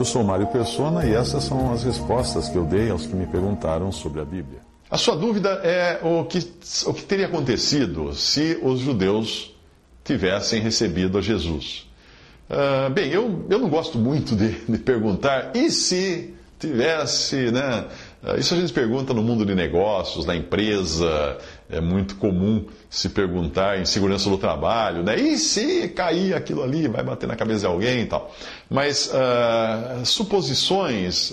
Eu sou Mário Persona e essas são as respostas que eu dei aos que me perguntaram sobre a Bíblia. A sua dúvida é o que, o que teria acontecido se os judeus tivessem recebido a Jesus. Ah, bem, eu, eu não gosto muito de, de perguntar, e se tivesse, né? Ah, Isso a gente pergunta no mundo de negócios, na empresa, é muito comum se perguntar em segurança do trabalho, né? E se cair aquilo ali, vai bater na cabeça de alguém e tal. Mas ah, suposições,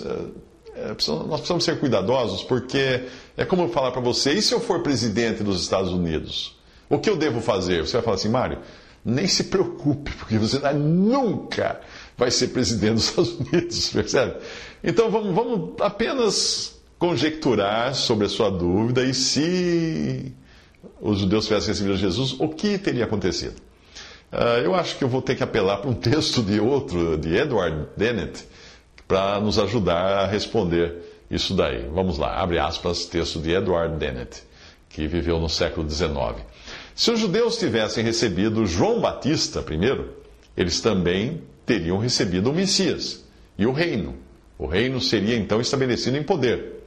precisamos- nós precisamos ser cuidadosos, porque é como eu falar para você, e se eu for presidente dos Estados Unidos? O que eu devo fazer? Você vai falar assim, Mário, nem se preocupe, porque você nunca vai ser presidente dos Estados Unidos, percebe? Então vamos, vamos apenas conjecturar sobre a sua dúvida e se os judeus tivessem recebido Jesus, o que teria acontecido? Ah, eu acho que eu vou ter que apelar para um texto de outro, de Edward Dennett, para nos ajudar a responder isso daí. Vamos lá, abre aspas, texto de Edward Dennett, que viveu no século XIX. Se os judeus tivessem recebido João Batista primeiro, eles também teriam recebido o Messias e o reino. O reino seria então estabelecido em poder.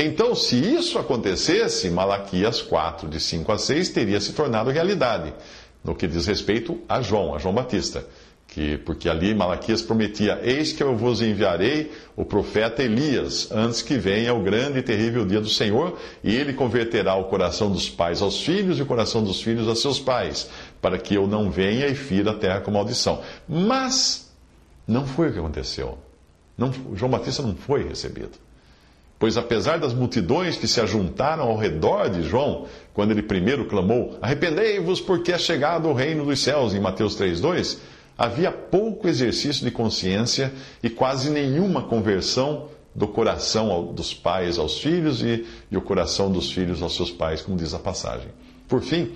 Então, se isso acontecesse, Malaquias 4, de 5 a 6, teria se tornado realidade, no que diz respeito a João, a João Batista. Que, porque ali Malaquias prometia: Eis que eu vos enviarei o profeta Elias, antes que venha o grande e terrível dia do Senhor, e ele converterá o coração dos pais aos filhos e o coração dos filhos a seus pais, para que eu não venha e fira a terra com maldição. Mas não foi o que aconteceu. Não, João Batista não foi recebido. Pois apesar das multidões que se ajuntaram ao redor de João, quando ele primeiro clamou: Arrependei-vos, porque é chegado o reino dos céus, em Mateus 3,2, havia pouco exercício de consciência e quase nenhuma conversão do coração dos pais aos filhos e, e o coração dos filhos aos seus pais, como diz a passagem. Por fim,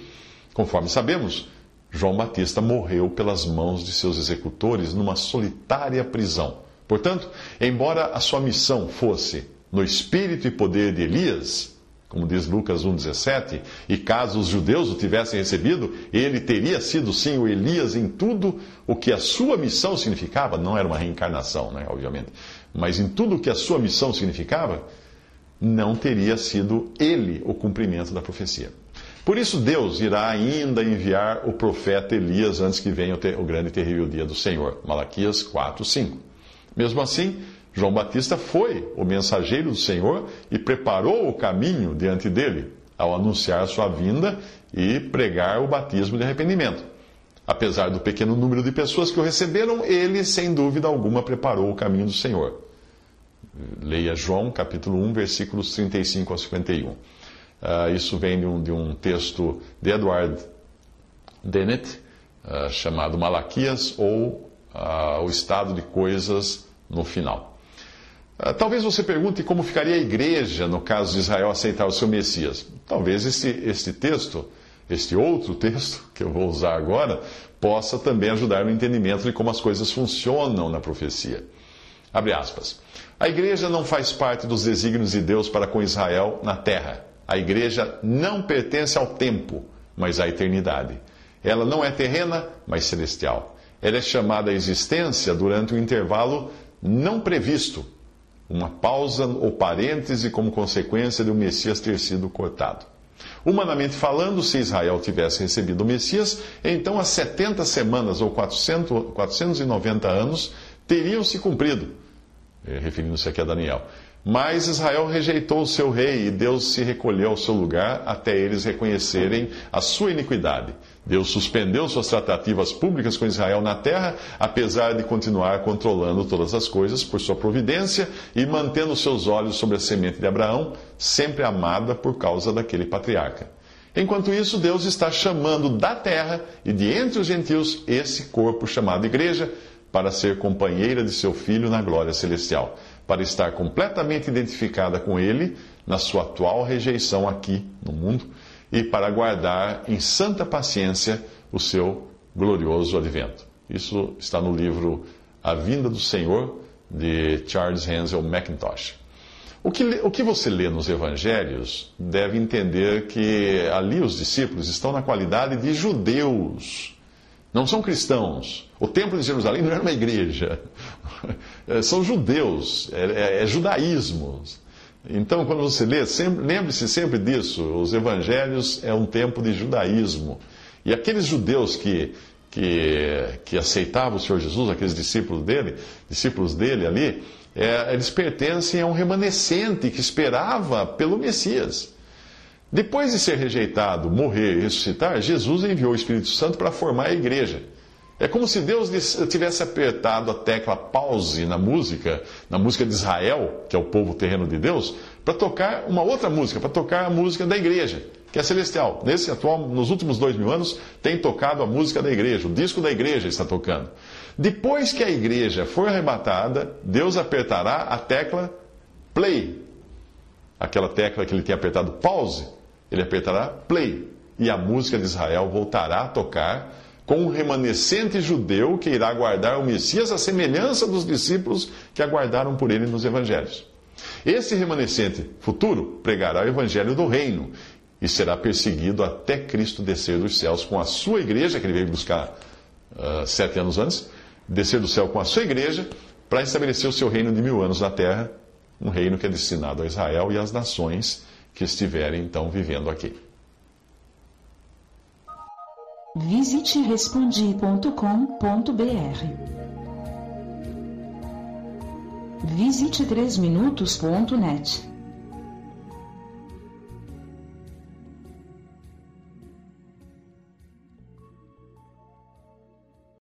conforme sabemos, João Batista morreu pelas mãos de seus executores numa solitária prisão. Portanto, embora a sua missão fosse no espírito e poder de Elias, como diz Lucas 1,17, e caso os judeus o tivessem recebido, ele teria sido sim o Elias em tudo o que a sua missão significava, não era uma reencarnação, né, obviamente, mas em tudo o que a sua missão significava, não teria sido ele o cumprimento da profecia. Por isso, Deus irá ainda enviar o profeta Elias antes que venha o, grande e terrível dia do Senhor. Malaquias 4, 5. Mesmo assim, João Batista foi o mensageiro do Senhor e preparou o caminho diante dele ao anunciar sua vinda e pregar o batismo de arrependimento. Apesar do pequeno número de pessoas que o receberam, ele, sem dúvida alguma, preparou o caminho do Senhor. Leia João, capítulo 1, versículos 35 a 51. Ah, isso vem de um, de um texto de Edward Dennett, ah, chamado Malaquias, ou ah, O Estado de Coisas no Final. Ah, Talvez você pergunte como ficaria a igreja no caso de Israel aceitar o seu Messias. Talvez este, este texto, este outro texto que eu vou usar agora, possa também ajudar no entendimento de como as coisas funcionam na profecia. Abre aspas. A igreja não faz parte dos desígnios de Deus para com Israel na terra. A igreja não pertence ao tempo, mas à eternidade. Ela não é terrena, mas celestial. Ela é chamada à existência durante um intervalo não previsto, uma pausa ou parêntese como consequência de o Messias ter sido cortado. Humanamente falando, se Israel tivesse recebido o Messias, então as 70 semanas ou 400, 490 anos teriam se cumprido, eh, referindo-se aqui a Daniel. Mas Israel rejeitou o seu rei e Deus se recolheu ao seu lugar até eles reconhecerem a sua iniquidade. Deus suspendeu suas tratativas públicas com Israel na terra, apesar de continuar controlando todas as coisas por sua providência e mantendo seus olhos sobre a semente de Abraão, sempre amada por causa daquele patriarca. Enquanto isso, Deus está chamando da terra e de entre os gentios esse corpo chamado igreja para ser companheira de seu filho na glória celestial, para estar completamente identificada com ele na sua atual rejeição aqui no mundo e para aguardar em santa paciência o seu glorioso advento. Isso está no livro A Vinda do Senhor, de Charles Hansel McIntosh. O que, o que você lê nos evangelhos deve entender que ali os discípulos estão na qualidade de judeus, não são cristãos. O templo de Jerusalém não era uma igreja, são judeus, é, é, é judaísmo. Então, quando você lê, lembre-se sempre disso: os evangelhos é um tempo de judaísmo. E aqueles judeus que, que, que aceitavam o Senhor Jesus, aqueles discípulos dele, discípulos dele ali, é, eles pertencem a um remanescente que esperava pelo Messias. Depois de ser rejeitado, morrer e ressuscitar, Jesus enviou o Espírito Santo para formar a igreja. É como se Deus tivesse apertado a tecla pause na música, na música de Israel, que é o povo terreno de Deus, para tocar uma outra música, para tocar a música da igreja, que é celestial. Nesse atual, nos últimos dois mil anos, tem tocado a música da igreja, o disco da igreja está tocando. Depois que a igreja for arrebatada, Deus apertará a tecla play. Aquela tecla que ele tinha apertado pause, ele apertará play. E a música de Israel voltará a tocar com um remanescente judeu que irá aguardar o Messias à semelhança dos discípulos que aguardaram por ele nos evangelhos. Esse remanescente futuro pregará o evangelho do reino e será perseguido até Cristo descer dos céus com a sua igreja, que ele veio buscar uh, sete anos antes, descer do céu com a sua igreja para estabelecer o seu reino de mil anos na terra, um reino que é destinado a Israel e às nações que estiverem então vivendo aqui. Visite respondi.com.br. Visite 3minutos.net.